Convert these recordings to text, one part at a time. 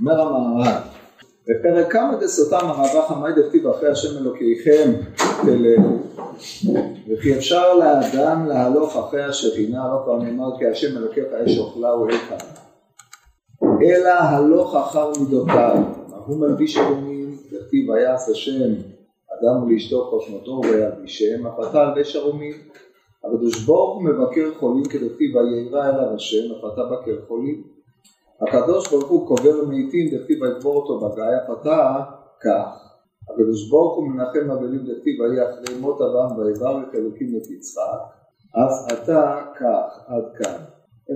אומר המהר"ל, בפרק כמה דסותם הרב חמאי דכתיב אחרי השם אלוקיכם תלכו וכי אפשר לאדם להלוך אחרי השכינה לא כבר נאמר כי השם אלוקיך אש אוכלה ואיכה אלא הלוך אחר מידותיו. הוא מלביש ערומים דכתיב ויעש השם אדם ולאשתו חושמתו וילבישם אף אתה אלבש ערומים הקדוש ברוך הוא מבקר חולים כדכתיב וירא אליו השם אתה בקר חולים הקדוש ברוך הוא קובר מתים דכתיב ויקבור אותו בגיא אתה כך. הקדוש ברוך הוא מנחם אבלים דכתיב ויהי אחרי מות אברהם ויברך אלוקים את יצחק. אף אתה כך עד כאן.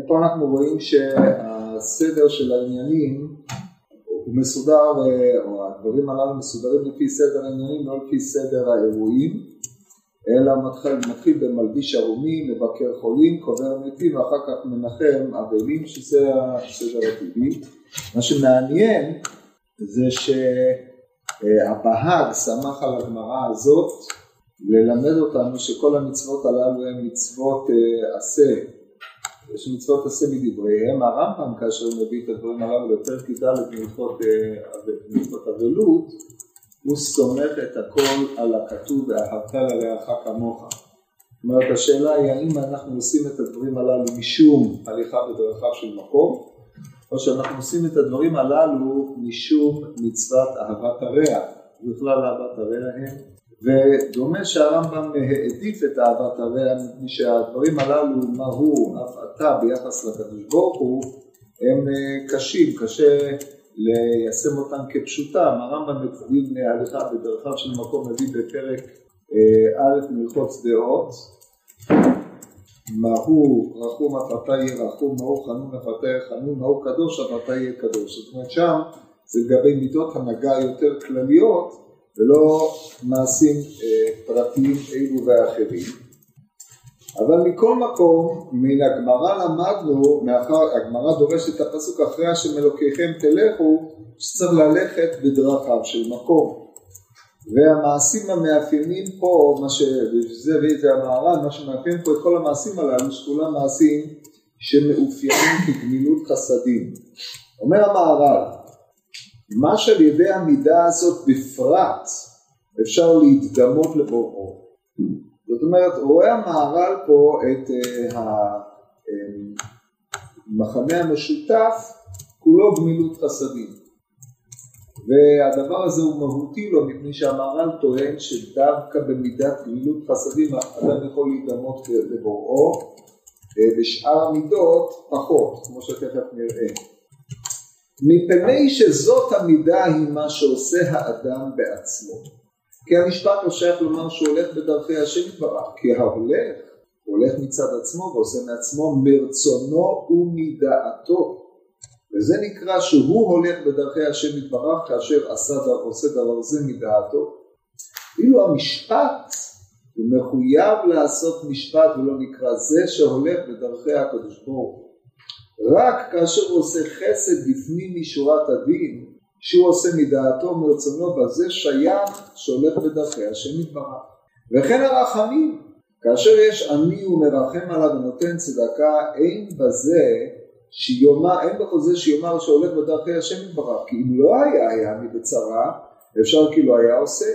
פה אנחנו רואים שהסדר של העניינים הוא מסודר, או הדברים הללו מסודרים לפי סדר העניינים, לא לפי סדר האירועים, אלא מתחיל, מתחיל במלביש ערומים, מבקר חולים, קובר מתים, ואחר כך מנחם אבלים, שזה הסדר הטבעי. מה שמעניין זה שהבהג שמח על הגמרא הזאת ללמד אותנו שכל המצוות הללו הן מצוות אה, עשה יש מצוות עשה מדבריהם, הרמב"ם כאשר מביא את הדברים הללו בפרק י"ד במצוות אבלות, הוא סומך את הכל על הכתוב ואהבת לרעך כמוך. זאת אומרת השאלה היא האם אנחנו עושים את הדברים הללו משום הליכה בדרכיו של מקום או שאנחנו עושים את הדברים הללו משום מצוות אהבת הרע, בכלל אהבת הרע הם ודומה שהרמב"ם העדיף את אהבת הרע מפני שהדברים הללו, מה הוא, אף אתה ביחס לקדוש ברוך הוא, הם אה, קשים, קשה ליישם אותם כפשוטם. הרמב"ם מביא להליכה בדרכיו של מקום מביא בפרק אה, א' מלכות שדרות מהו רחום אף רחום, מהו חנון אף חנון, מהו קדוש אף קדוש. זאת אומרת שם זה לגבי מידות הנהגה יותר כלליות ולא מעשים אה, פרטיים אלו ואחרים. אבל מכל מקום, מן הגמרא למדנו, מאחר הגמרא דורשת את הפסוק אחרי השם אלוקיכם תלכו, שצריך ללכת בדרכיו של מקום. והמעשים המאפיינים פה, מה שזה וזה המהר"ל, מה שמאפיין פה את כל המעשים הללו, שכולם מעשים שמאופיינים כגמילות חסדים. אומר המהר"ל, מה שעל ידי המידה הזאת בפרט אפשר להתדמות לבוראו. זאת אומרת, רואה המהר"ל פה את המחנה המשותף, כולו גמילות חסדים. והדבר הזה הוא מהותי לו מפני שהמהר"ל טוען שדווקא במידת גמילות חסדים אדם יכול להידמות לבוראו, אה, בשאר המידות פחות, כמו שתכף נראה. מפני שזאת המידה היא מה שעושה האדם בעצמו. כי המשפט לא שייך לומר שהוא הולך בדרכי השם יתברך, כי ההולך, הוא הולך מצד עצמו ועושה מעצמו מרצונו ומדעתו. וזה נקרא שהוא הולך בדרכי השם יתברך כאשר עשה, עושה דבר זה מדעתו. אילו המשפט הוא מחויב לעשות משפט ולא נקרא זה שהולך בדרכי הקדוש ברוך הוא. רק כאשר הוא עושה חסד לפנים משורת הדין, שהוא עושה מדעתו מרצונו, בזה שייך שהולך בדרכי השם יתברך. וכן הרחמים, כאשר יש עני ומרחם עליו ונותן צדקה, אין בזה שיאמר, אין בכל זה שיאמר שהולך בדרכי השם יתברך, כי אם לא היה היה עני בצרה, אפשר כי לא היה עושה.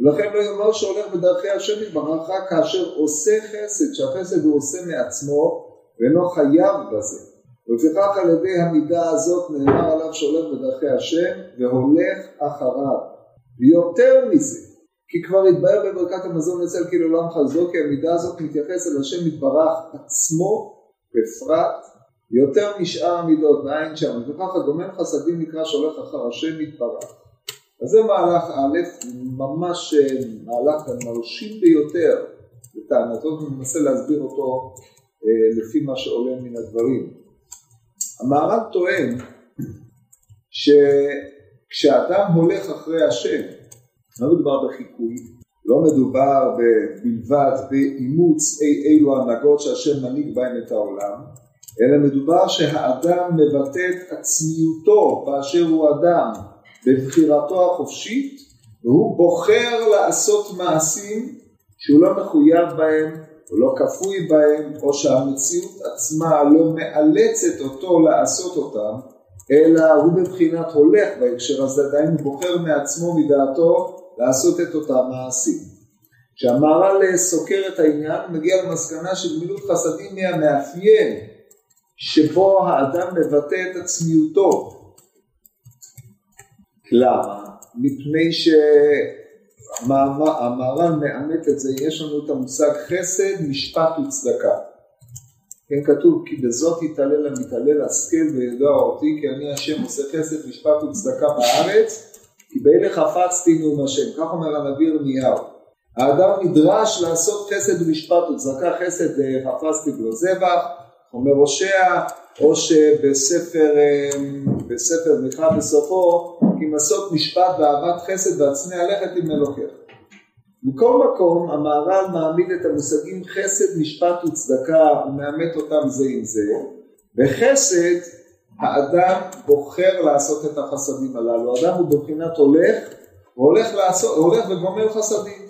ולכן לא יאמר שהולך בדרכי השם יתברך רק כאשר עושה חסד, שהחסד הוא עושה מעצמו ואינו חייב בזה. ולפיכך על ידי המידה הזאת נאמר עליו שהולך בדרכי השם והולך אחריו. ויותר מזה, כי כבר התבהר בברכת המזון אצל כאילו לא חזו, כי המידה הזאת מתייחס אל השם יתברך עצמו בפרט יותר משאר המידות, מאין שם, ולפיכך הגומל חסדים נקרא שהולך אחר השם יתברך. אז זה מהלך א', ממש אה, מהלך מרשים ביותר לטענתו, וננסה להסביר אותו אה, לפי מה שעולה מן הדברים. המערב טוען שכשאדם הולך אחרי השם, לא מדובר בחיקוי, לא מדובר בלבד באימוץ אי אילו הנהגות שהשם מנהיג בהם את העולם, אלא מדובר שהאדם מבטא את עצמיותו באשר הוא אדם בבחירתו החופשית והוא בוחר לעשות מעשים שהוא לא מחויב בהם הוא לא כפוי בהם, או שהמציאות עצמה לא מאלצת אותו לעשות אותם, אלא הוא בבחינת הולך בהקשר הזה, עדיין הוא בוחר מעצמו מדעתו לעשות את אותם מעשים. כשהמהר"ל סוקר את העניין, הוא מגיע למסקנה שגמילות חסדים היא המאפיין שבו האדם מבטא את עצמיותו. למה? מפני שהמהר"ל מאמת את זה, יש לנו את המושג חסד, משפט וצדקה. כן כתוב כי בזאת יתעלל המתעלל השכל וידוע אותי כי אני השם עושה חסד משפט וצדקה בארץ כי באלה חפצתי נאום השם כך אומר הנביא ירמיהו האדם נדרש לעשות חסד ומשפט וצדקה חסד חפצתי ולא זבח אומר הושע או שבספר בספר מיכה בסופו כי מסות משפט ואהבת חסד ועצמי הלכת עם אלוקיך מכל מקום המהר"ל מעמיד את המושגים חסד, משפט וצדקה, הוא מאמת אותם זה עם זה. בחסד האדם בוחר לעשות את החסדים הללו, האדם הוא בבחינת הולך, הוא הולך, לעשות, הולך וגומר חסדים.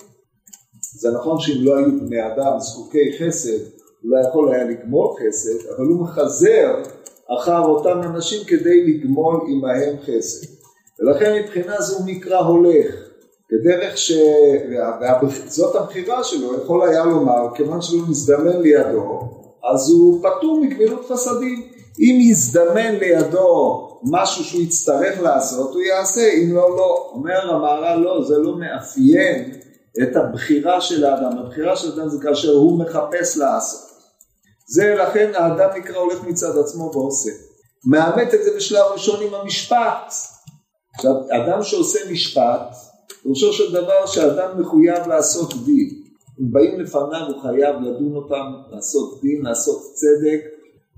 זה נכון שאם לא היו בני אדם זקוקי חסד, לא יכול היה לגמול חסד, אבל הוא מחזר אחר אותם אנשים כדי לגמול עמהם חסד. ולכן מבחינה זו הוא נקרא הולך. בדרך ש... וזאת הבחירה שלו, יכול היה לומר, כיוון שלא מזדמן לידו, אז הוא פטור מגמילות חסדים. אם יזדמן לידו משהו שהוא יצטרך לעשות, הוא יעשה, אם לא, לא. אומר המהר"ל, לא, זה לא מאפיין את הבחירה של האדם. הבחירה של האדם זה כאשר הוא מחפש לעשות. זה לכן האדם נקרא הולך מצד עצמו ועושה. מאמת את זה בשלב ראשון עם המשפט. עכשיו, אדם שעושה משפט, פירושו של דבר שאדם מחויב לעשות דין. אם באים לפניו הוא חייב לדון אותם, לעשות דין, לעשות צדק,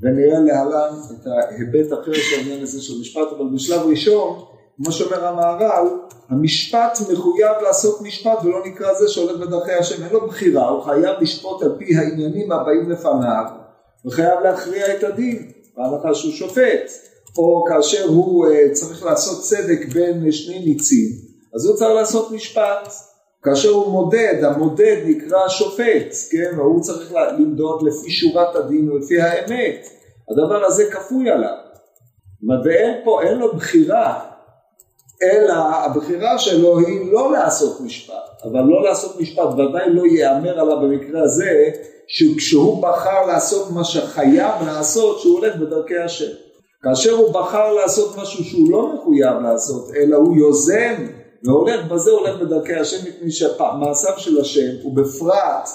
ונראה להלן את ההיבט אחר של העניין הזה של משפט, אבל בשלב ראשון, כמו שאומר המהר"ל, המשפט מחויב לעשות משפט ולא נקרא זה שהולך בדרכי השם, אין לו בחירה, הוא חייב לשפוט על פי העניינים הבאים לפניו, וחייב להכריע את הדין, בהנחה שהוא שופט, או כאשר הוא uh, צריך לעשות צדק בין שני ניצים, אז הוא צריך לעשות משפט. כאשר הוא מודד, המודד נקרא שופט, כן, והוא צריך למדוד לפי שורת הדין ולפי האמת. הדבר הזה כפוי עליו. ואין פה, אין לו בחירה, אלא הבחירה שלו היא לא לעשות משפט, אבל לא לעשות משפט ודאי לא ייאמר עליו במקרה הזה שכשהוא בחר לעשות מה שחייב לעשות שהוא הולך בדרכי השם. כאשר הוא בחר לעשות משהו שהוא לא מחויב לעשות אלא הוא יוזם והולך בזה הולך בדרכי השם מפני שמעשיו של השם ובפרט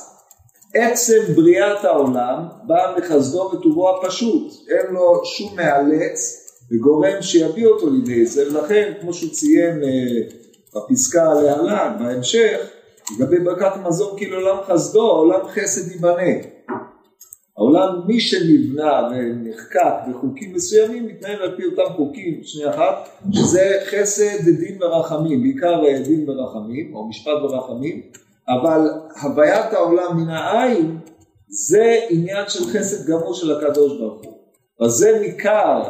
עצם בריאת העולם בא מחסדו וטובו הפשוט אין לו שום מאלץ וגורם שיביא אותו לידי זה ולכן כמו שהוא ציין אה, בפסקה להלן בהמשך לגבי ברכת המזון כאילו עולם חסדו עולם חסד ייבנה העולם מי שנבנה ונחקק בחוקים מסוימים מתנהל על פי אותם חוקים, שנייה אחת, שזה חסד, דין ורחמים, בעיקר דין ורחמים או משפט ורחמים, אבל הוויית העולם מן העין זה עניין של חסד גמור של הקדוש ברוך הוא. אז זה ניכר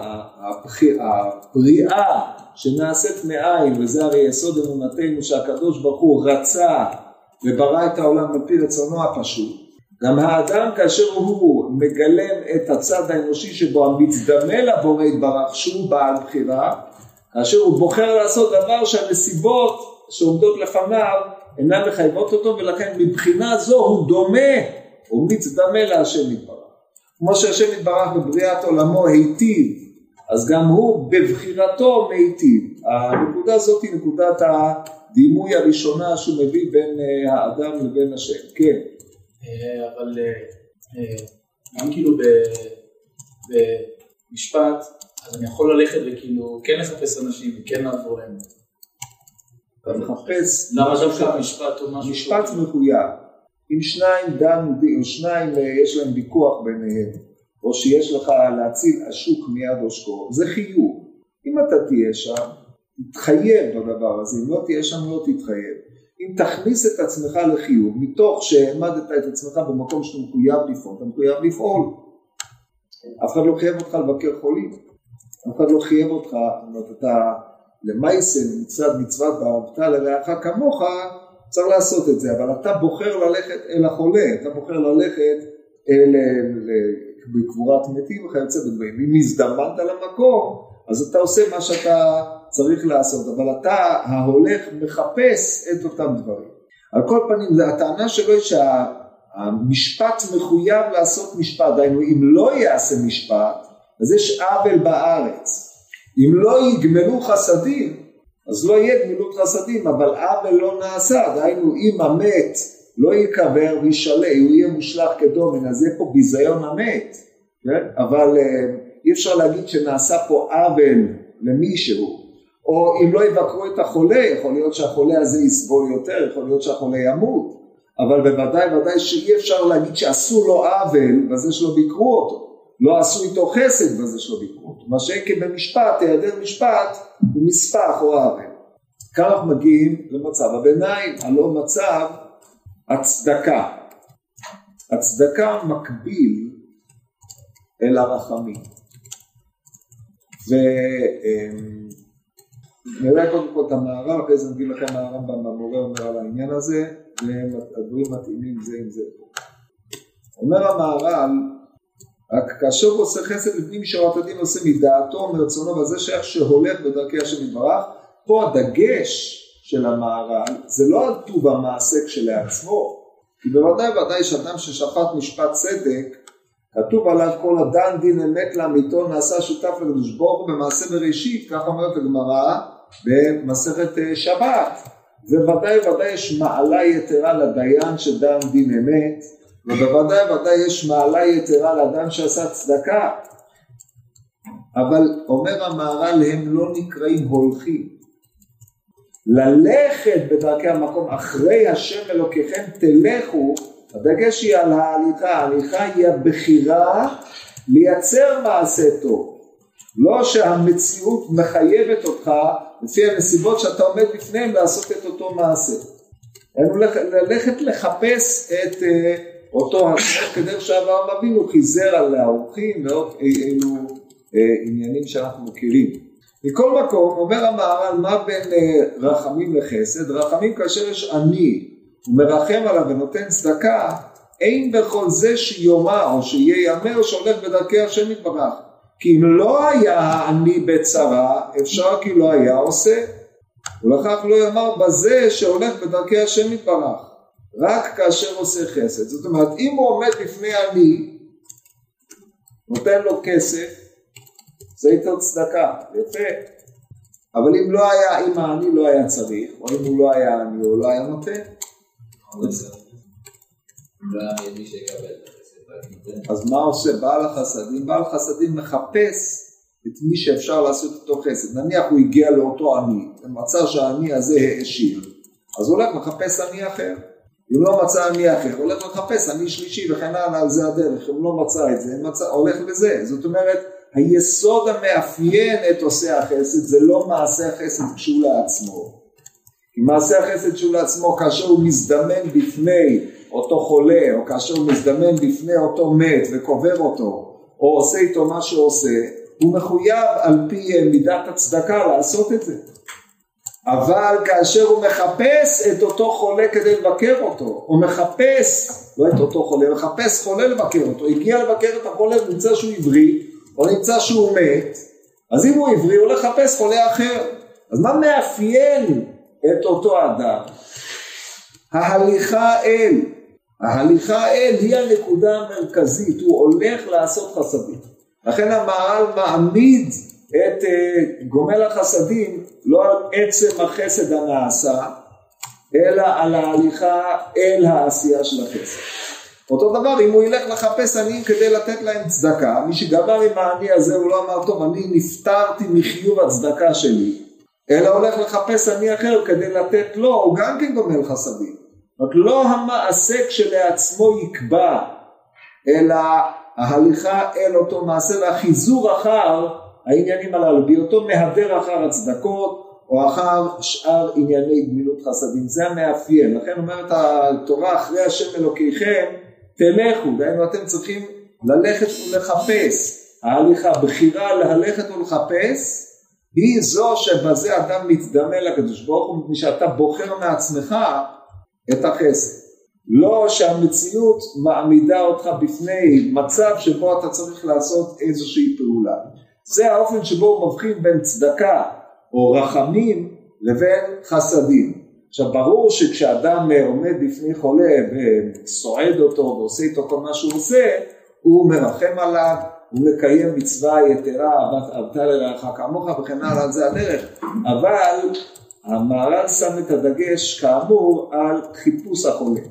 הבריאה שנעשית מאין וזה הרי יסוד אמונתנו שהקדוש ברוך הוא רצה וברא את העולם על פי רצונו הפשוט גם האדם כאשר הוא מגלם את הצד האנושי שבו המצדמה לבורא יתברך שהוא בעל בחירה, כאשר הוא בוחר לעשות דבר שהנסיבות שעומדות לפניו אינן מחייבות אותו ולכן מבחינה זו הוא דומה, הוא מצדמה להשם יתברך. כמו שהשם יתברך בבריאת עולמו היטיב, אז גם הוא בבחירתו מיטיב. הנקודה הזאת היא נקודת הדימוי הראשונה שהוא מביא בין אה, האדם לבין השם. כן. אה, אבל אה, גם כאילו במשפט, אז אני יכול ללכת וכאילו כן לחפש אנשים וכן לעבור להם. אתה מחפש... למה דווקא משפט או משהו? משפט מחויב. אם שניים דנו, או שניים יש להם ויכוח ביניהם, או שיש לך להציל השוק מיד עושקו, זה חיוב. אם אתה תהיה שם, תתחייב בדבר הזה, אם לא תהיה שם לא תתחייב. אם תכניס את עצמך לחיוב, מתוך שהעמדת את עצמך במקום שאתה מחויב לפעול, אתה מחויב לפעול. אף אחד לא חייב אותך לבקר חולים, אף אחד לא חייב אותך, זאת אומרת, אתה למעשה מצוות ואהבת לרעך כמוך, צריך לעשות את זה, אבל אתה בוחר ללכת אל החולה, אתה בוחר ללכת אל, בקבורת מתים וכיוצא בדברים. אם הזדמנת למקום, אז אתה עושה מה שאתה צריך לעשות, אבל אתה ההולך מחפש את אותם דברים. על כל פנים, הטענה שלו היא שהמשפט מחויב לעשות משפט, דהיינו אם לא יעשה משפט, אז יש עוול בארץ. אם לא יגמלו חסדים, אז לא יהיה גמילות חסדים, אבל עוול לא נעשה, דהיינו אם המת לא ייקבר וישלה, הוא יהיה מושלך כדומן, אז יהיה פה ביזיון המת, כן? אבל אה, אי אפשר להגיד שנעשה פה עוול למישהו, או אם לא יבקרו את החולה, יכול להיות שהחולה הזה יסבול יותר, יכול להיות שהחולה ימות, אבל בוודאי ודאי שאי אפשר להגיד שעשו לו עוול בזה שלא ביקרו אותו, לא עשו איתו חסד בזה שלא אותו, מה שאין כי במשפט, היעדר משפט הוא מספח או עוול. כאן אנחנו מגיעים למצב הביניים, הלא מצב הצדקה. הצדקה מקביל אל הרחמים. ונראה קודם כל את המערב, אחרי זה נגיד לכם מה הרמב"ם המורה אומר על העניין הזה, והדברים מתאימים זה עם זה. אומר המהר"ל, רק כאשר הוא עושה חסד לפנים משורת הדין עושה מדעתו, מרצונו, וזה שייך שהולך בדרכי השם יתברך, פה הדגש של המהר"ל זה לא על טוב המעשה כשלעצמו, כי בוודאי ודאי שאדם ששפט משפט צדק, כתוב עליו כל הדן דין אמת לאמיתו נעשה שותף לקדוש ברוך הוא במעשה בראשית, כך אומרת הגמרא במסכת אה, שבת. וודאי ודאי יש מעלה יתרה לדיין שדן דין אמת, ובוודאי ודאי יש מעלה יתרה לאדם שעשה צדקה. אבל אומר המהר"ל הם לא נקראים הולכים. ללכת בדרכי המקום אחרי השם אלוקיכם תלכו, הדגש היא על ההליכה, ההליכה היא הבחירה לייצר מעשה טוב. לא שהמציאות מחייבת אותך לפי הנסיבות שאתה עומד בפניהם לעשות את אותו מעשה. היינו ללכת לחפש את uh, אותו השם כדרך שאברהם אבינו חיזר על האורחים ועוד אילו uh, עניינים שאנחנו מכירים. מכל מקום אומר המהר"ל מה בין uh, רחמים לחסד? רחמים כאשר יש עני ומרחם עליו ונותן צדקה אין בכל זה שיאמר או שייאמר שהולך בדרכי השם יתברך כי אם לא היה העני בצרה, אפשר כי לא היה עושה. ולכך לא יאמר בזה שהולך בדרכי השם יתברך, רק כאשר עושה חסד. זאת אומרת, אם הוא עומד בפני עני, נותן לו כסף, זה יותר צדקה, יפה. אבל אם לא היה, אם העני לא היה צריך, או אם הוא לא היה עני, הוא לא היה נותן. אז מה עושה בעל החסדים? בעל החסדים מחפש את מי שאפשר לעשות איתו חסד. נניח הוא הגיע לאותו עני, ומצא שהעני הזה העשיר, אז הוא הולך לחפש עני אחר. אם לא מצא עני אחר, הולך לחפש עני שלישי וכן הלאה זה הדרך. אם לא מצא את זה, מצא, הולך לזה. זאת אומרת, היסוד המאפיין את עושה החסד זה לא מעשה החסד כשהוא לעצמו. כי מעשה החסד כשהוא לעצמו, כאשר הוא מזדמן בפני אותו חולה, או כאשר הוא מזדמן בפני אותו מת וקובר אותו, או עושה איתו מה שהוא עושה, הוא מחויב על פי מידת הצדקה לעשות את זה. אבל כאשר הוא מחפש את אותו חולה כדי לבקר אותו, הוא מחפש, לא את אותו חולה, מחפש חולה לבקר אותו, הגיע לבקר את החולה ונמצא שהוא עברי, או נמצא שהוא מת, אז אם הוא עברי הוא לחפש חולה אחר. אז מה מאפיין את אותו אדם? ההליכה אל, ההליכה אל היא הנקודה המרכזית, הוא הולך לעשות חסדים. לכן המהר"ל מעמיד את uh, גומל החסדים לא על עצם החסד הנעשה, אלא על ההליכה אל העשייה של החסד. אותו דבר אם הוא ילך לחפש עניים כדי לתת להם צדקה, מי שגמר עם העני הזה הוא לא אמר טוב אני נפטרתי מחיוב הצדקה שלי, אלא הולך לחפש עני אחר כדי לתת לו, הוא גם כן גומל חסדים. רק לא המעשה כשלעצמו יקבע, אלא ההליכה אל אותו מעשה והחיזור אחר העניינים הללו, בהיותו מהדר אחר הצדקות או אחר שאר ענייני גמילות חסדים, זה המאפיין, לכן אומרת התורה אחרי השם אלוקיכם תלכו, דהיינו אתם צריכים ללכת ולחפש, ההליכה, בחירה ללכת ולחפש היא זו שבזה אדם מתדמה לקדוש ברוך הוא, מפני שאתה בוחר מעצמך את החסד. לא שהמציאות מעמידה אותך בפני מצב שבו אתה צריך לעשות איזושהי פעולה. זה האופן שבו הוא מבחין בין צדקה או רחמים לבין חסדים. עכשיו ברור שכשאדם עומד בפני חולה וסועד אותו ועושה איתו כל מה שהוא עושה, הוא מרחם עליו, הוא מקיים מצווה יתרה, אהבת לרעך כמוך וכן הלאה, זה הדרך, אבל המהר"ל שם את הדגש כאמור על חיפוש החולה.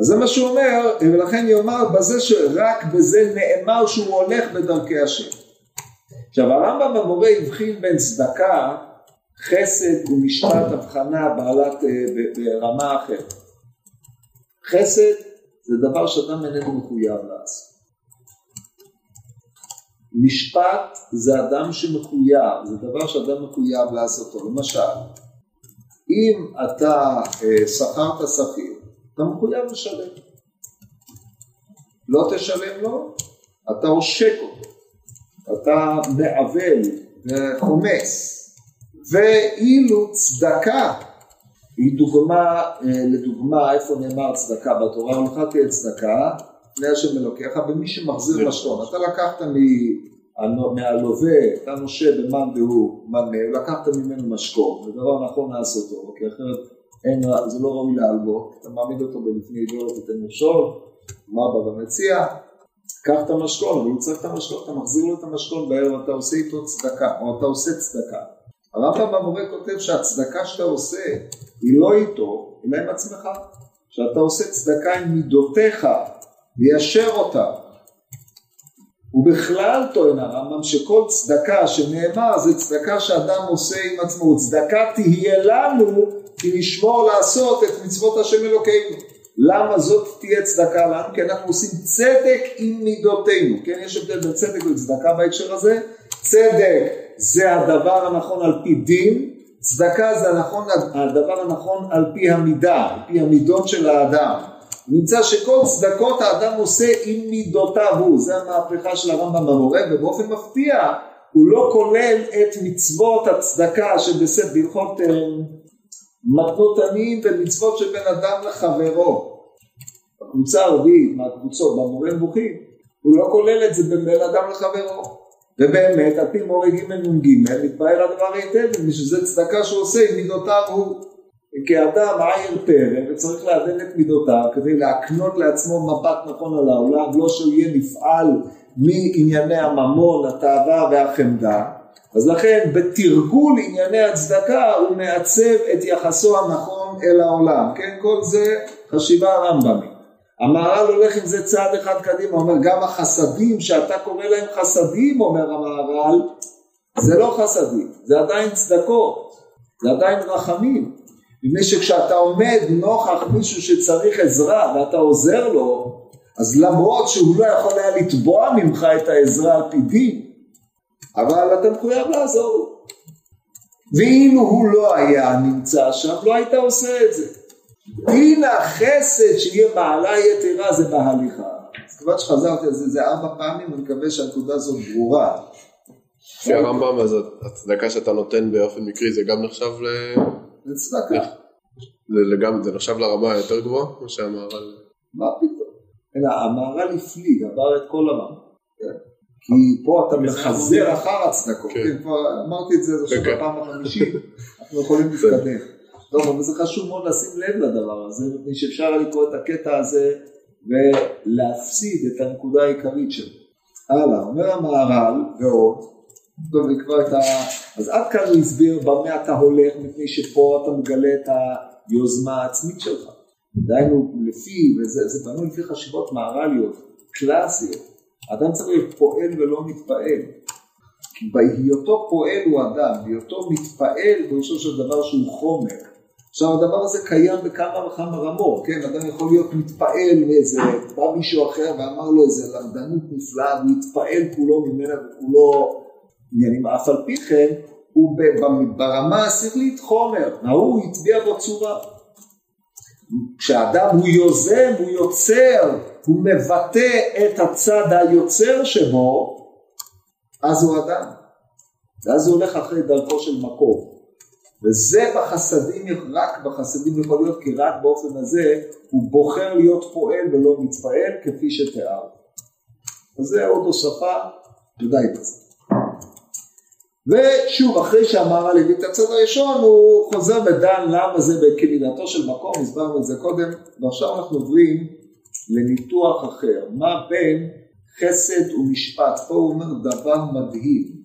אז זה מה שהוא אומר, ולכן יאמר בזה שרק בזה נאמר שהוא הולך בדרכי השם. עכשיו הרמב"ם במורה הבחין בין צדקה, חסד ומשפט הבחנה בעלת אה, ברמה אחרת. חסד זה דבר שאדם איננו מחויב לעשות. משפט זה אדם שמחויב, זה דבר שאדם מחויב לעשותו. למשל, אם אתה אה, שכרת שכיר, אתה מחויב לשלם. לא תשלם לו, אתה עושק אותו, אתה מעוול וחומס. ואילו צדקה היא דוגמה, אה, לדוגמה, איפה נאמר צדקה בתורה, ולך תהיה צדקה, לפני השם אלוקיך, במי שמחזיר לשון. אתה לקחת מהלווה, אתה נושה במאן דהוא מנה, לקחת ממנו משקום, זה דבר נכון לעשותו, כי אחרת אין, זה לא ראוי להלוות, אתה מעמיד אותו בלפני עיוור, תיתן משול, מה בא במציע, קח את המשכון, אבל הוא צריך את המשכון, אתה מחזיר לו את המשכון בערב, אתה עושה איתו צדקה, או אתה עושה צדקה. הרמב"ם במורה כותב שהצדקה שאתה עושה היא לא איתו, אלא עם עצמך. שאתה עושה צדקה עם מידותיך, ליישר אותה. ובכלל טוען הרמב"ם שכל צדקה שנאמר זה צדקה שאדם עושה עם עצמו, צדקה תהיה לנו כי נשמור לעשות את מצוות השם אלוקינו. למה זאת תהיה צדקה לנו? כי אנחנו עושים צדק עם מידותינו, כן? יש הבדל בין צדק וצדקה בהקשר הזה. צדק זה הדבר הנכון על פי דין, צדקה זה הנכון, הדבר הנכון על פי המידה, על פי המידות של האדם. נמצא שכל צדקות האדם עושה עם מידותיו הוא, זה המהפכה של הרמב"ם במורה, ובאופן מפתיע הוא לא כולל את מצוות הצדקה שבסט בהלכות מתנות עניים ומצוות של בן אדם לחברו. בקבוצה הרביעית מהקבוצות במורה נבוכים, הוא לא כולל את זה בין אדם לחברו. ובאמת על פי מורה ג' נ"ג מתבהר הדבר היטב, ושזה צדקה שהוא עושה עם מידותיו הוא. כאדם עין פרא וצריך לעדן את מידותיו כדי להקנות לעצמו מבט נכון על העולם, לא שהוא יהיה נפעל מענייני הממון, התאווה והחמדה, אז לכן בתרגול ענייני הצדקה הוא מעצב את יחסו הנכון אל העולם, כן? כל זה חשיבה רמב"מית. המהר"ל הולך עם זה צעד אחד קדימה, אומר גם החסדים שאתה קורא להם חסדים, אומר המהר"ל, זה לא חסדים, זה עדיין צדקות, זה עדיין רחמים. מפני שכשאתה עומד נוכח מישהו שצריך עזרה ואתה עוזר לו, אז למרות שהוא לא יכול היה לתבוע ממך את העזרה על פי דין, אבל אתה מחויב לעזור לו. ואילו הוא לא היה נמצא שם, לא היית עושה את זה. דין החסד שיהיה מעלה יתרה זה בהליכה. אז כיוון שחזרתי על זה, זה ארבע פעמים, אני מקווה שהנקודה הזאת ברורה. לפי הרמב"ם, אז הצדקה שאתה נותן באופן מקרי זה גם נחשב ל... זה צדקה. זה, נחשב לרמה היותר גבוהה, כמו שהמהר"ל... מה פתאום? אלא המהר"ל הפליג, עבר את כל הרמה. כי פה אתה מחזר אחר הצדקות, כן. כן, כבר אמרתי את זה עכשיו בפעם החמישית, אנחנו יכולים להתקדם. טוב, אבל זה חשוב מאוד לשים לב לדבר הזה, מפני שאפשר לקרוא את הקטע הזה ולהפסיד את הנקודה העיקרית שלו. הלאה, אומר המהר"ל ועוד, טוב, נקרא את ה... אז עד כאן הוא הסביר במה אתה הולך, מפני שפה אתה מגלה את היוזמה העצמית שלך. דהיינו, לפי, וזה בנוי לפי חשיבות מהר"ליות, קלאסיות, אדם צריך להיות פועל ולא מתפעל. כי בהיותו פועל הוא אדם, בהיותו מתפעל פירושו של דבר שהוא חומר. עכשיו הדבר הזה קיים בכמה וכמה רמות, כן, אדם יכול להיות מתפעל מאיזה, בא מישהו אחר ואמר לו איזה למדנות נפלאה, והוא התפעל כולו ממנה וכולו עניינים, אף על פי כן הוא ברמה השכלית חומר, ההוא הצביע בו צורה. כשאדם הוא יוזם, הוא יוצר, הוא מבטא את הצד היוצר שבו, אז הוא אדם. ואז הוא הולך אחרי דרכו של מקום. וזה בחסדים, רק בחסדים יכול להיות, כי רק באופן הזה הוא בוחר להיות פועל ולא מתפעל כפי שתיאר. אז זה עוד הוספה ודאי בזה. ושוב, אחרי שאמר הלוי את הצד הראשון, הוא חוזר ודן למה זה כמינתו של מקום, הסברנו את זה קודם, ועכשיו אנחנו עוברים לניתוח אחר, מה בין חסד ומשפט, פה הוא אומר דבר מדהים.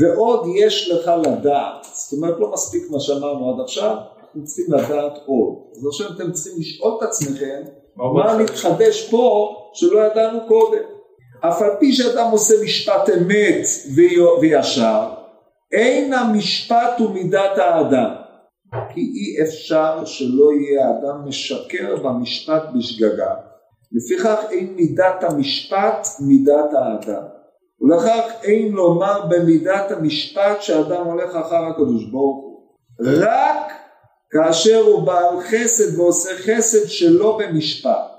ועוד יש לך לדעת, זאת אומרת לא מספיק מה שאמרנו עד עכשיו, אנחנו צריכים לדעת עוד. אז עכשיו אתם צריכים לשאול את עצמכם, מה מתחדש פה שלא ידענו קודם. אף על פי שאדם עושה משפט אמת וישר, אין המשפט הוא מידת האדם. כי אי אפשר שלא יהיה האדם משקר במשפט בשגגה. לפיכך אין מידת המשפט מידת האדם. ולכך אין לומר במידת המשפט שאדם הולך אחר הקדוש ברוך הוא. רק כאשר הוא בעל חסד ועושה חסד שלא במשפט.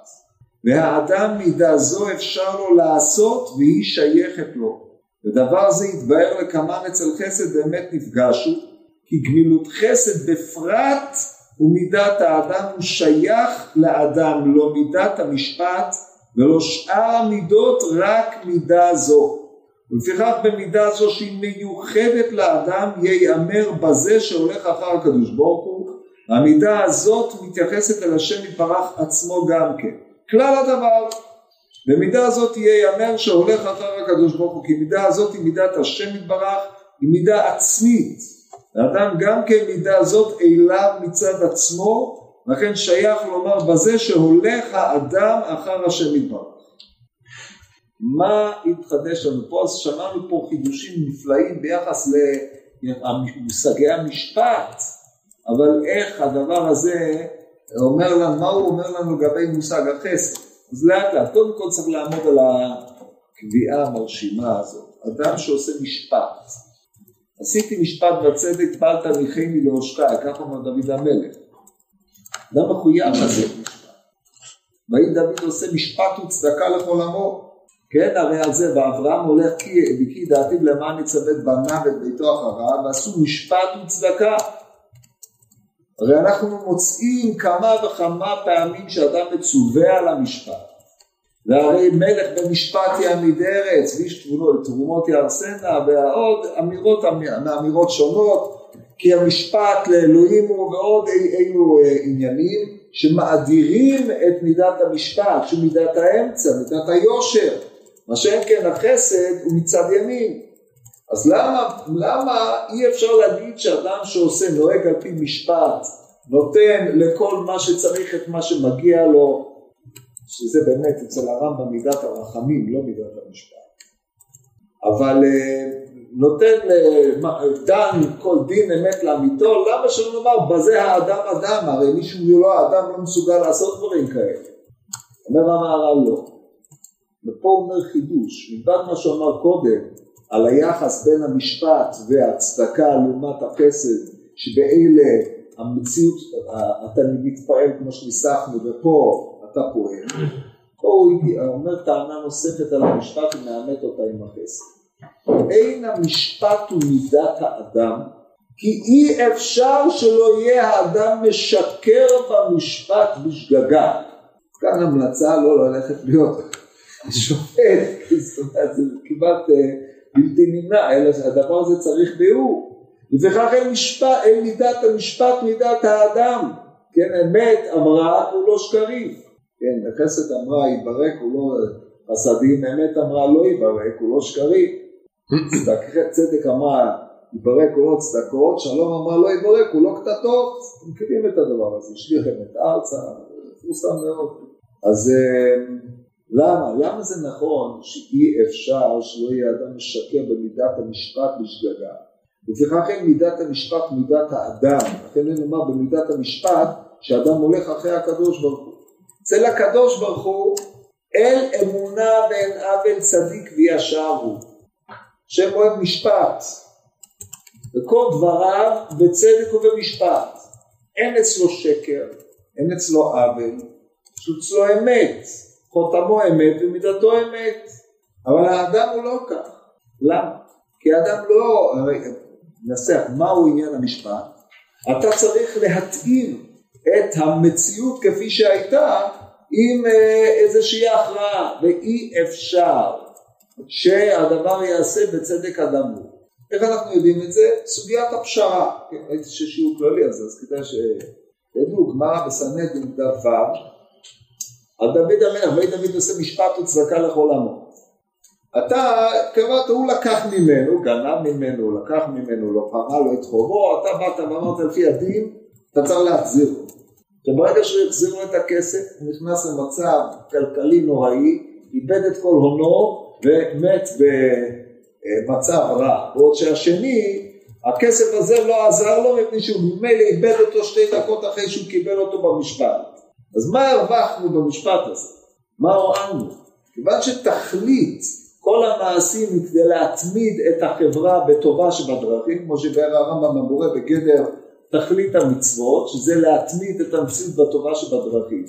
והאדם מידה זו אפשר לו לעשות והיא שייכת לו. ודבר זה יתבהר לכמה אצל חסד באמת נפגשו, כי גמילות חסד בפרט ומידת האדם הוא שייך לאדם, לא מידת המשפט ולא שאר המידות רק מידה זו. ולפיכך במידה זו שהיא מיוחדת לאדם ייאמר בזה שהולך אחר הקדוש ברוך הוא, המידה הזאת מתייחסת אל השם יתברך עצמו גם כן. כלל הדבר. במידה הזאת יהיה יאמר שהולך אחר הקדוש ברוך הוא, כי מידה הזאת היא מידת השם יתברך, היא מידה עצמית. האדם גם כן מידה זאת אליו מצד עצמו, לכן שייך לומר בזה שהולך האדם אחר השם יתברך. מה התחדש לנו פה? אז שמענו פה חידושים נפלאים ביחס למושגי המשפט, אבל איך הדבר הזה אומר לנו, מה הוא אומר לנו לגבי מושג החסד? אז לאט לאט, קודם כל צריך לעמוד על הקביעה המרשימה הזאת. אדם שעושה משפט, עשיתי משפט בצדק, פעלת ניחני לעושקי, ככה אומר דוד המלך. אדם מחויב לעשות משפט. ויהי דוד עושה משפט וצדקה לכל עמו. כן, הרי על זה, ואברהם הולך כי דעתיו למען יצוות בניו ואת ביתו אחריו, ועשו משפט וצדקה. הרי אנחנו מוצאים כמה וכמה פעמים שאדם מצווה על המשפט. והרי מלך במשפט יעמיד ארץ, ואיש תרומות יערסנה, ועוד אמירות מאמירות שונות, כי המשפט לאלוהים הוא ועוד אילו אה, עניינים שמאדירים את מידת המשפט, שהוא מידת האמצע, מידת היושר, מה שאין כן החסד הוא מצד ימין. אז למה, למה אי אפשר להגיד שאדם שעושה, נוהג על פי משפט, נותן לכל מה שצריך את מה שמגיע לו, שזה באמת אצל הרמב"ם מידת הרחמים, לא מידת המשפט. אבל אה, נותן, דן כל דין אמת לאמיתו, למה שלא נאמר בזה האדם אדם, הרי מישהו לא האדם לא מסוגל לעשות דברים כאלה. אומר המהר"ל לא. ופה אומר חידוש, מלבד מה שהוא אמר קודם, על היחס בין המשפט והצדקה לעומת החסד, שבאלה המציאות, אתה מתפעל כמו שניסחנו, ופה אתה פועל, פה הוא אומר טענה נוספת על המשפט ומאמת אותה עם החסד. אין המשפט הוא מידת האדם, כי אי אפשר שלא יהיה האדם משקר במשפט בשגגה. כאן המלצה לא ללכת להיות שופט, זאת אומרת זה כמעט אה, בלתי נמנע, אלא שהדבר הזה צריך ביאור. לפיכך אין משפט, אין מידת המשפט מידת האדם, כן, אמת אמרה ולא שקרים, כן, החסד אמרה יברק ולא חסדים, אמת אמרה לא יברק ולא שקרים, צדק אמרה יברק ולא צדקות, שלום אמרה לא יברק ולא קטטות, אתם מכירים את הדבר הזה, השליכם את ארצה, מפורסם מאוד, אז אה, למה? למה זה נכון שאי אפשר שלא יהיה אדם משקר במידת המשפט בשגגה? לפיכך אין מידת המשפט מידת האדם, לכן אין לומר במידת המשפט שאדם הולך אחרי הקדוש ברוך הוא. אצל הקדוש ברוך הוא אין אמונה ואין עוול צדיק וישר הוא. השם אוהב משפט, וכל דבריו בצדק ובמשפט. אין אצלו שקר, אין אצלו עוול, יש אצלו אמת, חותמו אמת ומידתו אמת. אבל האדם הוא לא כך. למה? כי האדם לא, ננסח מהו עניין המשפט, אתה צריך להתאים את המציאות כפי שהייתה עם אה, איזושהי הכרעה, ואי אפשר שהדבר ייעשה בצדק הגמור. איך אנחנו יודעים את זה? סוגיית הפשרה. כן, ראיתי ששיעור כללי אז, אז כדאי שידעו, גמרא בסנהדרין דף על דוד המלך, ואי דוד עושה משפט וצדקה לכל עמו. אתה קראת, הוא לקח ממנו, גנב ממנו, לקח ממנו, לא פרה לו את חובו, אתה באת ואמרת לפי הדין, אתה צריך להחזיר לו. וברגע שהוא החזיר לו את הכסף, הוא נכנס למצב כלכלי נוראי, איבד את כל הונו ומת במצב רע. בעוד שהשני, הכסף הזה לא עזר לו מפני שהוא ממילא איבד אותו שתי דקות אחרי שהוא קיבל אותו במשפט. אז מה הרווחנו במשפט הזה? מה הועלנו? כיוון שתכלית כל המעשים כדי להתמיד את החברה בטובה שבדרכים, כמו שביאר הרמב"ם המורה בגדר תכלית המצוות, שזה להתמיד את המציאות בטובה שבדרכים.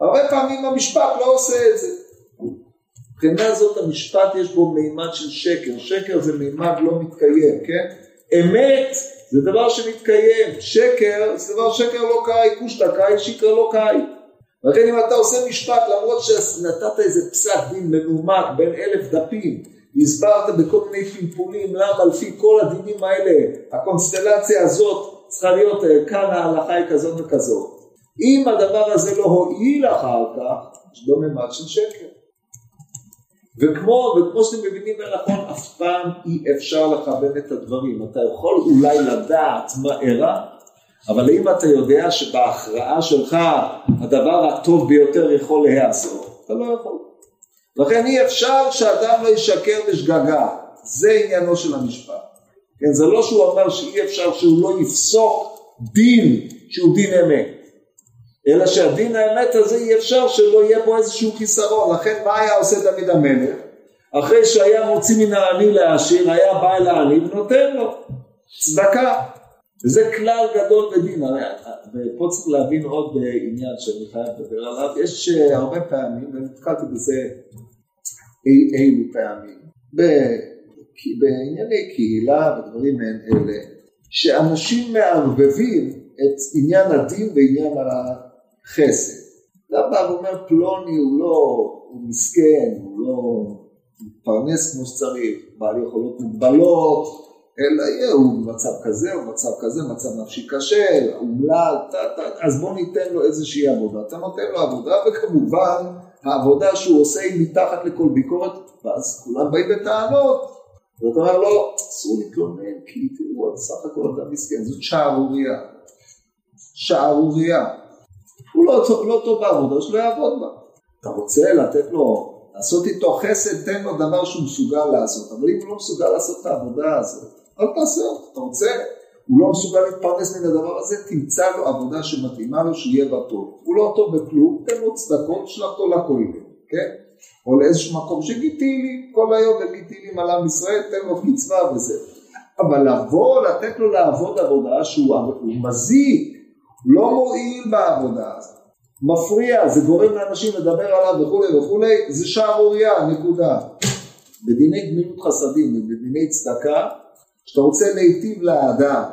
הרבה פעמים המשפט לא עושה את זה. מבחינה זאת המשפט יש בו מימד של שקר, שקר זה מימד לא מתקיים, כן? אמת זה דבר שמתקיים, שקר זה דבר שקר לא קאי, קושטא קאי, שקר לא קאי. לכן אם אתה עושה משפט למרות שנתת איזה פסק דין מנומק בין אלף דפים והסברת בכל מיני פלפולים למה לפי כל הדינים האלה הקונסטלציה הזאת צריכה להיות אה, כאן ההלכה היא כזאת וכזאת. אם הדבר הזה לא הועיל אחר כך יש בו ממד של שקר. וכמו, וכמו שאתם מבינים נכון אף פעם אי אפשר לכוון את הדברים. אתה יכול אולי לדעת מה אירע אבל אם אתה יודע שבהכרעה שלך הדבר הטוב ביותר יכול להיעשות, אתה לא יכול. לכן אי אפשר שאדם לא ישקר בשגגה, זה עניינו של המשפט. כן, זה לא שהוא אמר שאי אפשר שהוא לא יפסוק דין שהוא דין אמת, אלא שהדין האמת הזה אי אפשר שלא יהיה בו איזשהו חיסרון, לכן מה היה עושה דוד המלך? אחרי שהיה מוציא מן העני לעשיר, היה בא אל העני ונותן לו צדקה. וזה כלל גדול בדין, ופה צריך להבין עוד עניין שאני חייב לדבר עליו, יש אה, הרבה פעמים, ונתקלתי בזה אי אילו פעמים, בענייני קהילה ודברים מעין אלה, שאנשים מערבבים את עניין הדין ועניין החסד. אתה בא ואומר פלוני הוא לא, הוא מסכן, הוא לא מתפרנס כמו שצריך, בעל יכולות מוגבלות, אלא יהיה הוא במצב כזה, או במצב כזה, מצב נפשי קשה, אומלל, אז בוא ניתן לו איזושהי עבודה. אתה נותן לו עבודה, וכמובן העבודה שהוא עושה היא מתחת לכל ביקורת, ואז כולם באים בטענות, ואתה אומר לו, אסור להתלונן, כי תראו, סך הכל אתה מסכן, זאת שערורייה. שערורייה. הוא לא, לא טוב בעבודה שלא יעבוד בה. אתה רוצה לתת לו, לעשות איתו חסד, תן לו דבר שהוא מסוגל לעשות, אבל אם הוא לא מסוגל לעשות את העבודה הזאת, אל תעשה אותו, אתה רוצה, הוא לא מסוגל להתפרנס מן הדבר הזה, תמצא לו עבודה שמתאימה לו שיהיה בה טוב. הוא לא טוב בכלום, תן לו צדקות, שלח אותו לכהן, כן? או לאיזשהו מקום שגיטילי, כל היום וגיטילים על עם ישראל, תן לו קצבה וזה. אבל לבוא, לתת לו לעבוד עבודה שהוא מזיק, לא מועיל בעבודה הזאת. מפריע, זה גורם לאנשים לדבר עליו וכולי וכולי, זה שערורייה, נקודה. בדיני גמילות חסדים ובדיני צדקה כשאתה רוצה להיטיב לאדם,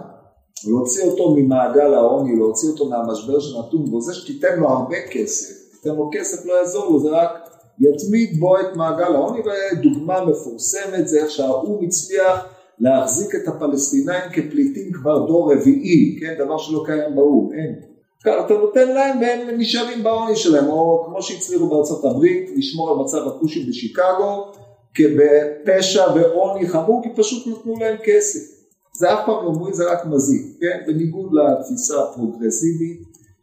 להוציא אותו ממעגל העוני, להוציא אותו מהמשבר שנתון בו, זה שתיתן לו הרבה כסף, תיתן לו כסף לא יעזור לו, זה רק יתמיד בו את מעגל העוני, ודוגמה מפורסמת זה איך שהאו"ם הצליח להחזיק את הפלסטינאים כפליטים כבר דור רביעי, כן, דבר שלא קיים באו"ם, אין. אתה נותן להם והם נשארים בעוני שלהם, או כמו שהצליחו בארצות הברית, לשמור על מצב הכושים בשיקגו, כבפשע ועוני חמור, כי פשוט נתנו להם כסף. זה אף פעם לא אומרים, זה רק מזיק, כן? בניגוד לתפיסה הפרוגרסיבית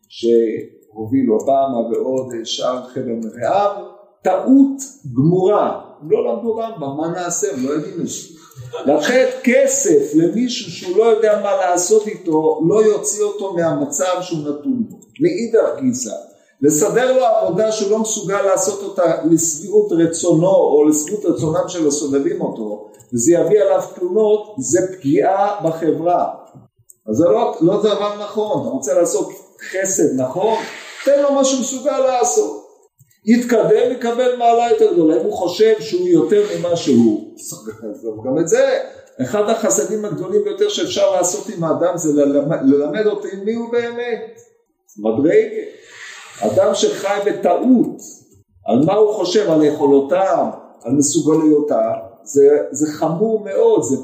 שהוביל אובמה ועוד שאר חבר מרעיו, טעות גמורה, הם לא למדו רמב"ם, מה נעשה? הם לא יודעים את זה. לתת כסף למישהו שהוא לא יודע מה לעשות איתו, לא יוציא אותו מהמצב שהוא נתון בו. מאידך גיסא, לסדר לו עבודה שהוא לא מסוגל לעשות אותה לשביעות רצונו או לשביעות רצונם של הסובבים אותו וזה יביא עליו תלונות, זה פגיעה בחברה. אז זה לא, לא דבר נכון, אתה רוצה לעשות חסד נכון? תן לו מה שהוא מסוגל לעשות. יתקדם, יקבל מעלה יותר גדולה, אם הוא חושב שהוא יותר ממה שהוא. גם את זה, אחד החסדים הגדולים ביותר שאפשר לעשות עם האדם זה ללמד, ללמד אותי מי הוא באמת. מדרגה. אדם שחי בטעות, על מה הוא חושב, על יכולותיו, על מסוגלויותיו, זה, זה חמור מאוד, זה,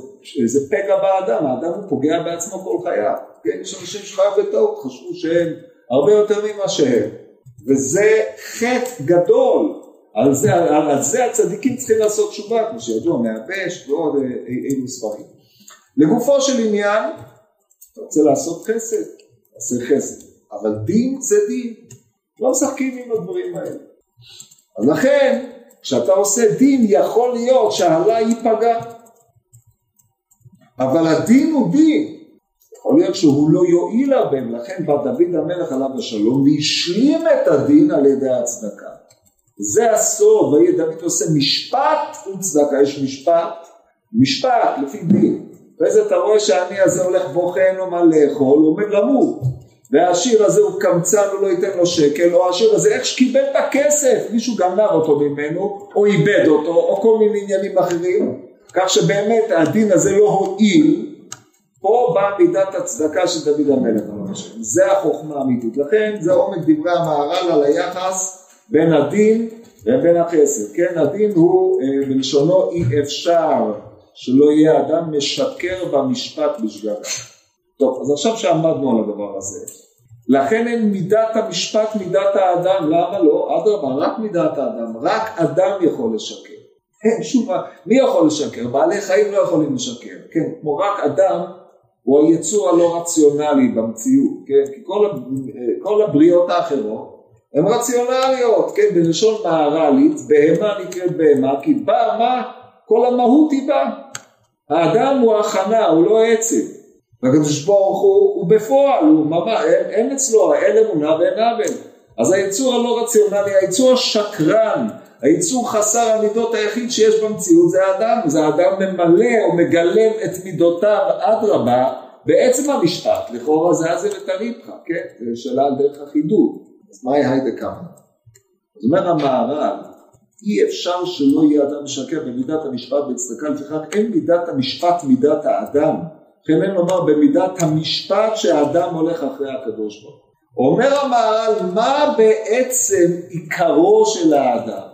זה פגע באדם, האדם הוא פוגע בעצמו כל חייו. כן, יש אנשים שחיו בטעות, חשבו שהם הרבה יותר ממה שהם, וזה חטא גדול. על זה, על, על זה הצדיקים צריכים לעשות תשובה, כמו שידוע, מהבש ועוד אילו ספרים. לגופו של עניין, אתה רוצה לעשות חסד, תעשה חסד, אבל דין זה דין, לא משחקים עם הדברים האלה. אז לכן, כשאתה עושה דין, יכול להיות שהעלה ייפגע. אבל הדין הוא דין. יכול להיות שהוא לא יועיל הרבה, ולכן בא דוד המלך עליו השלום והשלים את הדין על ידי הצדקה. זה הסוד, ויהיה דוד עושה משפט וצדקה, יש משפט, משפט לפי דין. אחרי זה אתה רואה שהעני הזה הולך בוכה, אין לו מה לאכול, הוא עומד למות. והעשיר הזה הוא קמצן, הוא לא ייתן לו שקל, או העשיר הזה איך שקיבל את הכסף, מישהו גנב אותו ממנו, או איבד אותו, או כל מיני עניינים אחרים, כך שבאמת הדין הזה לא הועיל, פה באה מידת הצדקה של דוד המלך, זה החוכמה האמיתית, לכן זה עומק דברי המהר"ל על היחס בין הדין לבין החסד, כן, הדין הוא אה, בלשונו אי אפשר שלא יהיה אדם משקר במשפט בשגגה. טוב, אז עכשיו שעמדנו על הדבר הזה, לכן אין מידת המשפט מידת האדם, למה לא? אדרבה, רק מידת האדם, רק אדם יכול לשקר. אין שום, מי יכול לשקר? בעלי חיים לא יכולים לשקר, כן, כמו רק אדם הוא היצור הלא רציונלי במציאות, כן, כי כל, כל הבריאות האחרות הן רציונליות, כן, בלשון מהר"לית, בהמה נקראת בהמה, כי בה מה? כל המהות היא בה. האדם הוא הכנה, הוא לא עצם. והקדוש ברוך הוא, הוא בפועל, הוא ממש, אין, אין אצלו, אין אמונה ואין עוול. אז היצור הלא רציונלי, היצור השקרן, היצור חסר המידות היחיד שיש במציאות זה האדם, זה האדם ממלא או מגלם את מידותיו אדרבה בעצם המשפט, לכאורה זה אז ותריבך, כן? זו שאלה על דרך החידוד, אז מהי היידה כמה? זאת אומרת המהר"ל, אי אפשר שלא יהיה אדם משקר במידת המשפט בצדקה, לפיכך אין מידת המשפט מידת האדם, אין לומר במידת המשפט שהאדם הולך אחרי הקדוש ברוך הוא. אומר המהר"ל, מה בעצם עיקרו של האדם?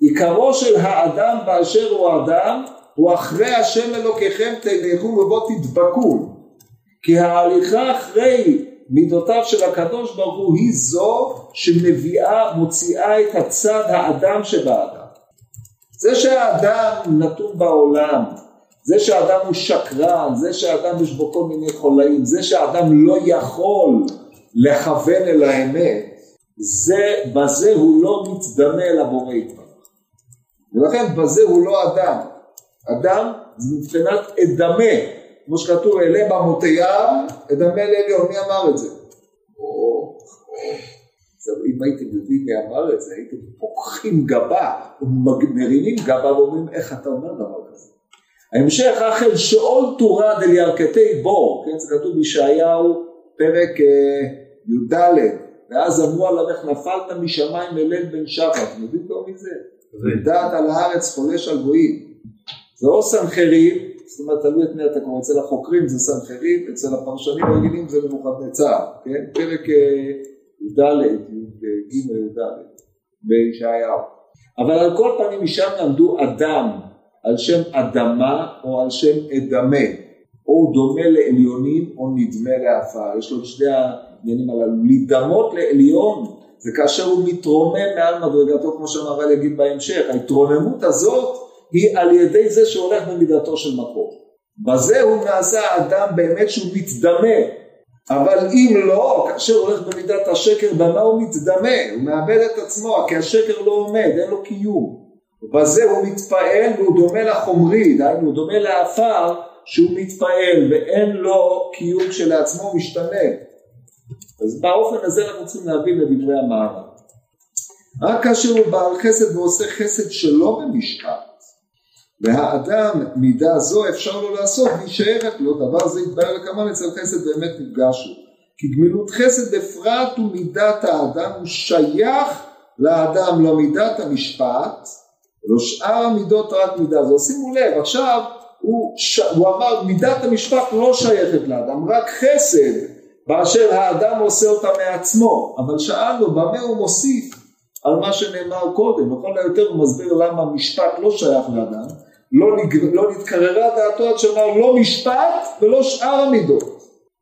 עיקרו של האדם באשר הוא אדם, הוא אחרי השם אלוקיכם תלכו ובו תדבקו. כי ההליכה אחרי מידותיו של הקדוש ברוך הוא היא זו שמביאה, מוציאה את הצד האדם שבאדם. זה שהאדם נתון בעולם, זה שהאדם הוא שקרן, זה שהאדם יש בו כל מיני חולאים, זה שהאדם לא יכול לכוון אל האמת, זה, בזה הוא לא מצדמה אל הבורא יתברך. ולכן בזה הוא לא אדם. אדם זה מבחינת אדמה, כמו שכתוב אלה במותיהם, אדמה לעליון, מי אמר את זה? אם הייתם יודעים מי אמר את זה, הייתם פוקחים גבה, מרימים גבה ואומרים איך אתה אומר דבר. ההמשך אחר שאול תורה דל ירכתי בור, כן, זה כתוב בישעיהו פרק אה, י"ד, ואז אמרו עליו איך נפלת משמיים אליל בן שחר, אתם יודעים כבר מי זה? ודעת על הארץ חולש על גויים. זה או סנחריב, זאת אומרת תלוי את מי אתה קורא, אצל החוקרים זה סנחריב, אצל הפרשנים הרגילים זה נבוכדנצר, כן? פרק אה, י"ד, י"ג י"ד, בישעיהו. אבל על כל פנים משם למדו אדם על שם אדמה או על שם אדמה, או הוא דומה לעליונים או נדמה לעפר, יש לו שני העניינים הללו, להידמות לעליון זה כאשר הוא מתרומם מעל מדרגתו כמו שהמהר"ל יגיד בהמשך, ההתרוממות הזאת היא על ידי זה שהוא הולך במידתו של מקום. בזה הוא נעשה האדם באמת שהוא מצדמה, אבל אם לא, כאשר הוא הולך במידת השקר, במה הוא מצדמה? הוא מאבד את עצמו, כי השקר לא עומד, אין לו קיום. בזה הוא מתפעל והוא דומה לחומרי, דהיינו הוא דומה לעפר שהוא מתפעל ואין לו קיום כשלעצמו משתנה. אז באופן הזה אנחנו צריכים להבין לדברי המערב. רק כאשר הוא בעל חסד ועושה חסד שלא במשפט, והאדם מידה זו אפשר לו לעשות להישארת לו, דבר זה יתבהר לכמובן אצל חסד באמת נפגשו. כי גמילות חסד בפרט ומידת האדם הוא שייך לאדם לא מידת המשפט, ולא שאר המידות רק מידה זו. שימו לב, עכשיו הוא, ש... הוא אמר מידת המשפט לא שייכת לאדם, רק חסד באשר האדם עושה אותה מעצמו, אבל שאלנו במה הוא מוסיף על מה שנאמר קודם, לכל היותר הוא מסביר למה משפט לא שייך לאדם, לא, נג... לא נתקררה דעתו עד שאמר לא משפט ולא שאר המידות.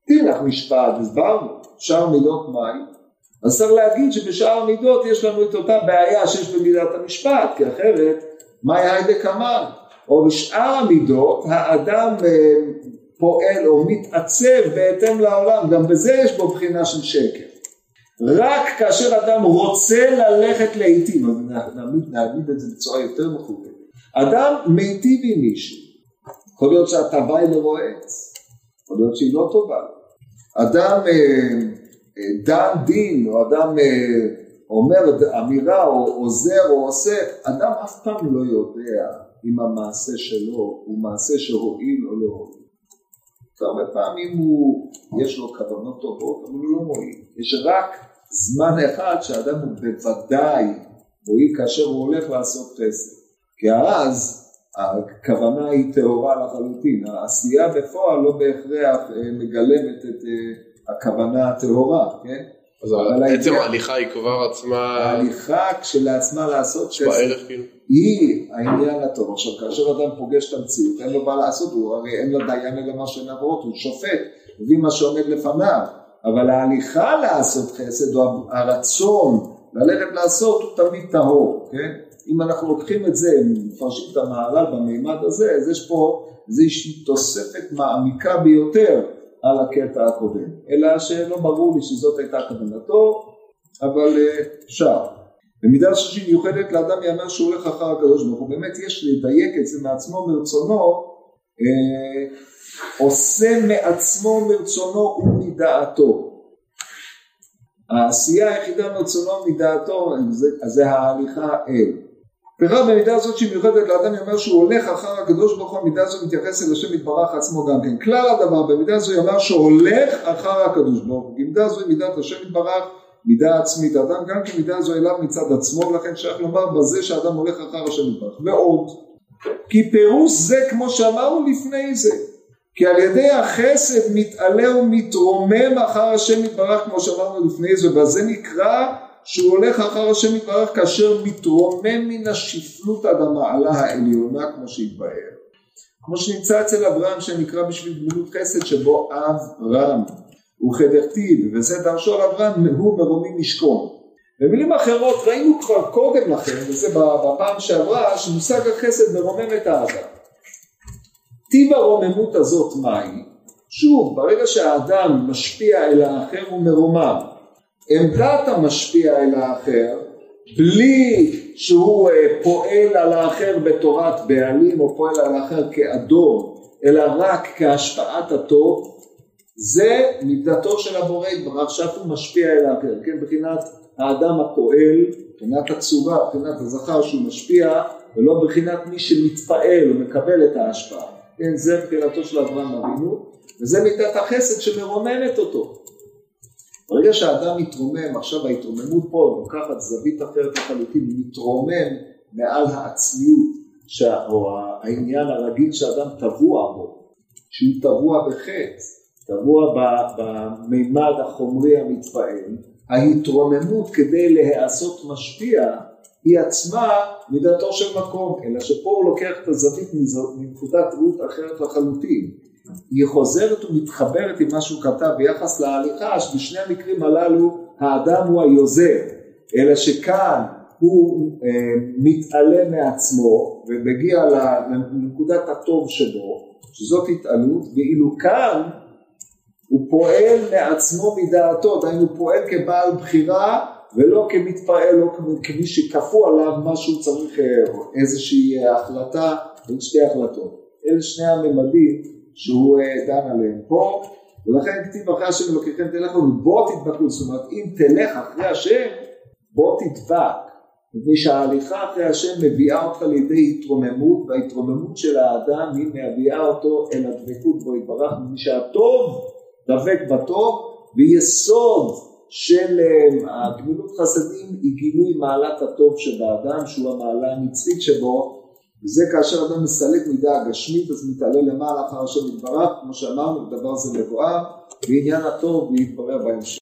תלך משפט, הסברנו, שאר מידות מהי? אז צריך להגיד שבשאר המידות יש לנו את אותה בעיה שיש במידת המשפט, כי אחרת מהי היידה קמאן? או בשאר המידות האדם אה, פועל או מתעצב בהתאם לעולם, גם בזה יש בו בחינה של שקר. רק כאשר אדם רוצה ללכת לעיתים, נעמיד, נעמיד את זה בצורה יותר מכובדת, אדם מיטיב עם מישהו, יכול להיות שהטבה היא לרועץ, יכול להיות שהיא לא טובה, אדם אה, דן דין, או אדם אה, אומר אמירה, או עוזר, או עושה, אדם אף פעם לא יודע אם המעשה שלו הוא מעשה שהועיל או לא הועיל. הרבה פעמים הוא, יש לו כוונות טובות, אבל הוא לא מועיל. יש רק זמן אחד שאדם הוא בוודאי מועיל כאשר הוא הולך לעשות חסד. כי אז הכוונה היא טהורה לחלוטין, העשייה בפועל לא בהכרח אה, מגלמת את אה, הכוונה הטהורה, כן? אז עצם ההליכה היא כבר עצמה... ההליכה כשלעצמה לעשות ערך כאילו? היא העניין הטוב. עכשיו כאשר אדם פוגש את המציאות אין לו מה לעשות, הוא הרי אין לדיין אלא מה שנעברות, הוא שופט, מביא מה שעומד לפניו, אבל ההליכה לעשות חסד או הרצון ללכת לעשות הוא תמיד טהור, כן? אם אנחנו לוקחים את זה, מפרשים את המעלל במימד הזה, אז יש פה איזושהי תוספת מעמיקה ביותר על הקטע הקודם, אלא שלא ברור לי שזאת הייתה כוונתו, אבל אה, אפשר. במידה שלישית מיוחדת לאדם יאמר שהוא הולך אחר הקדוש ברוך הוא, באמת יש לדייק את זה מעצמו מרצונו, אה, עושה מעצמו מרצונו ומדעתו. העשייה היחידה מרצונו ומדעתו זה, זה ההליכה אל. וכך במידה הזאת שהיא מיוחדת לאדם יאמר שהוא הולך אחר הקדוש ברוך הוא, המידה הזאת מתייחסת לשם יתברך עצמו גם כן. כלל הדבר במידה זו יאמר שהולך אחר הקדוש ברוך הוא, במידה זו היא מידת השם יתברך, מידה עצמית. האדם גם כן מידה זו אליו מצד עצמו, ולכן שייך לומר בזה שאדם הולך אחר השם יתברך. ועוד, כי פירוש זה כמו שאמרנו לפני זה, כי על ידי החסד מתעלה ומתרומם אחר השם יתברך כמו שאמרנו לפני זה, ובזה נקרא שהוא הולך אחר השם יתברך כאשר מתרומם מן השפלות עד המעלה העליונה כמו שהתבהר. כמו שנמצא אצל אברהם שנקרא בשביל גמילות חסד שבו אב רם וכדכתיב וזה דרשו על אברהם הוא מרומי משכון. במילים אחרות ראינו כבר קודם לכן וזה בפעם שעברה שמושג החסד מרומם את האדם. טיב הרוממות הזאת מהי? שוב ברגע שהאדם משפיע אל האחר הוא מרומם עמדת המשפיע אל האחר בלי שהוא אה, פועל על האחר בתורת בעלים או פועל על האחר כאדום אלא רק כהשפעת הטוב זה מידתו של הבורא יתברך שאף הוא משפיע אל האחר. כן מבחינת האדם הפועל מבחינת הצורה מבחינת הזכר שהוא משפיע ולא מבחינת מי שמתפעל ומקבל את ההשפעה. כן זה מבחינתו של אברהם אבינו וזה מידת החסד שמרוממת אותו ברגע שהאדם מתרומם, עכשיו ההתרוממות פה לוקחת זווית אחרת לחלוטין, מתרומם מעל העצמיות, שה, או העניין הרגיל שאדם טבוע בו, שהוא טבוע בחטא, טבוע במימד החומרי המתפעל, ההתרוממות כדי להיעשות משפיע היא עצמה מידתו של מקום, אלא שפה הוא לוקח את הזווית מנקודת ראות אחרת לחלוטין. היא חוזרת ומתחברת עם מה שהוא כתב ביחס להליכה שבשני המקרים הללו האדם הוא היוזם. אלא שכאן הוא אה, מתעלה מעצמו ומגיע לנקודת הטוב שבו שזאת התעלות ואילו כאן הוא פועל מעצמו מדעתו דהיינו הוא פועל כבעל בחירה ולא כמתפעל או כמי שכפו עליו משהו צריך אה, איזושהי החלטה בין שתי החלטות. אלה שני הממדים שהוא אה, דן עליהם פה, ולכן כתיב אחרי השם אלוקיכם תלכו, בוא תדבקו, זאת אומרת אם תלך אחרי השם, בוא תדבק, מפני שההליכה אחרי השם מביאה אותך לידי התרוממות, וההתרוממות של האדם היא מביאה אותו אל הדבקות בו יתברך, מפני שהטוב דבק בטוב, ויסוד של אה, הגמילות חסדים היא גילוי מעלת הטוב שבאדם, שהוא המעלה הנצחית שבו, וזה כאשר אדם מסלק מידה הגשמית, אז מתעלה למעלה אחר השם יתברך, כמו שאמרנו, דבר זה מבואר, ועניין הטוב ויתברר בהמשך.